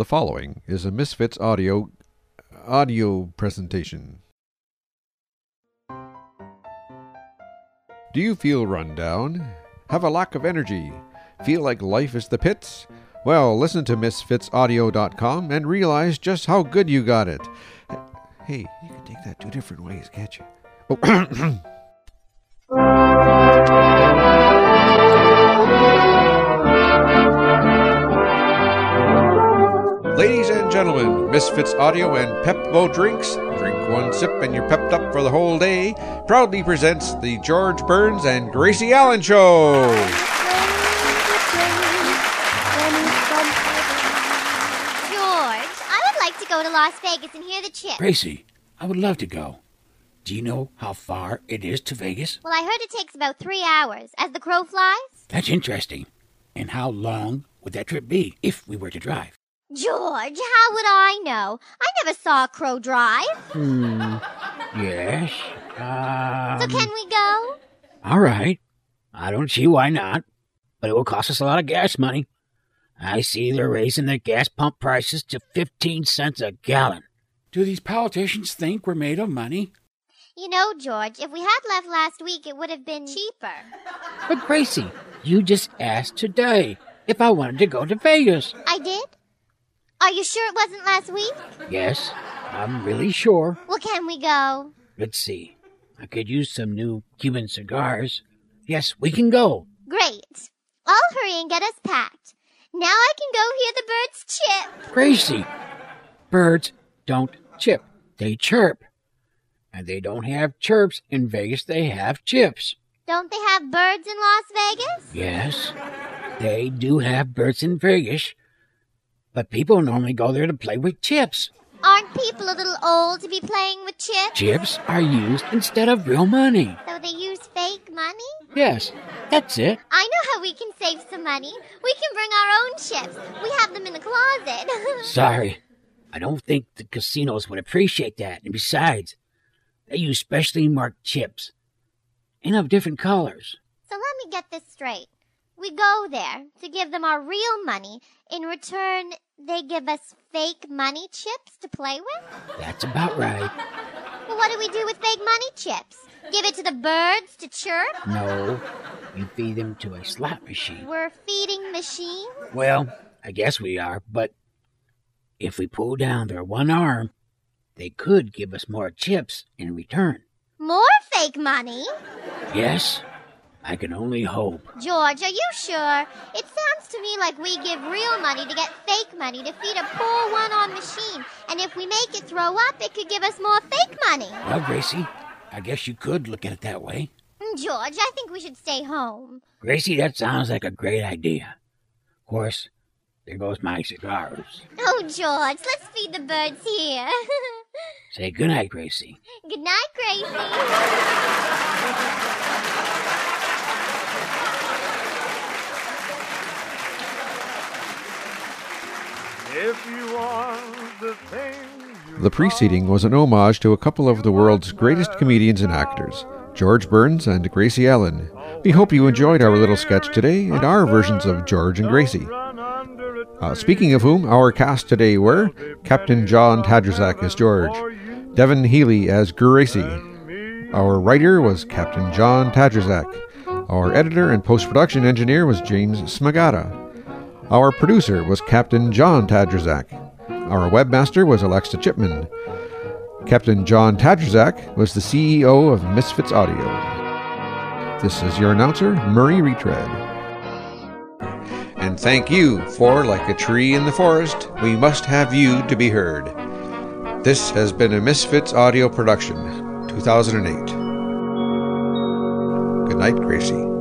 The following is a Misfits audio audio presentation. Do you feel run down? Have a lack of energy? Feel like life is the pits? Well, listen to misfitsaudio.com and realize just how good you got it. Hey, you can take that two different ways, can't you? Oh, gentlemen, Misfits Audio and Pepvo Drinks, drink one sip and you're pepped up for the whole day, proudly presents the George Burns and Gracie Allen Show. George, I would like to go to Las Vegas and hear the chip. Gracie, I would love to go. Do you know how far it is to Vegas? Well, I heard it takes about three hours as the crow flies. That's interesting. And how long would that trip be if we were to drive? George, how would I know? I never saw a crow drive. Hmm. Yes. Um, So can we go? All right. I don't see why not. But it will cost us a lot of gas money. I see they're raising the gas pump prices to 15 cents a gallon. Do these politicians think we're made of money? You know, George, if we had left last week, it would have been cheaper. But Gracie, you just asked today if I wanted to go to Vegas. I did? Are you sure it wasn't last week? Yes, I'm really sure. Well, can we go? Let's see. I could use some new Cuban cigars. Yes, we can go. Great. I'll hurry and get us packed. Now I can go hear the birds chip. Gracie, birds don't chip, they chirp. And they don't have chirps in Vegas, they have chips. Don't they have birds in Las Vegas? Yes, they do have birds in Vegas, but people normally go there to play with chips. Aren't people a little old to be playing with chips? Chips are used instead of real money. So they use fake money? Yes, that's it. I know how we can save some money. We can bring our own chips. We have them in the closet. Sorry, I don't think the casinos would appreciate that. And besides, they use specially marked chips and of different colors. so let me get this straight. We go there to give them our real money. In return, they give us fake money chips to play with? That's about right. Well, what do we do with fake money chips? Give it to the birds to chirp? No, you feed them to a slot machine. We're feeding machines? Well, I guess we are, but if we pull down their one arm, they could give us more chips in return. More fake money? Yes, I can only hope. George, are you sure? It sounds to me like we give real money to get fake money to feed a poor one on machine. And if we make it throw up, it could give us more fake money. Well, Gracie, I guess you could look at it that way. Mm, George, I think we should stay home. Gracie, that sounds like a great idea. Of course, there goes my cigars. Oh, George, let's feed the birds here. Say goodnight, Gracie. Good night, Gracie. If you want the preceding was an homage to a couple of the world's greatest comedians and actors, George Burns and Gracie Allen. We hope you enjoyed our little sketch today and our versions of George and Gracie. Uh, speaking of whom, our cast today were Captain John Tadrzak as George, Devin Healy as Gracie. Our writer was Captain John Tadrzak. Our editor and post production engineer was James Smagata. Our producer was Captain John Tadrzak. Our webmaster was Alexa Chipman. Captain John Tadrzak was the CEO of Misfits Audio. This is your announcer, Murray Retread. And thank you, for like a tree in the forest, we must have you to be heard. This has been a Misfits audio production, 2008. Good night, Gracie.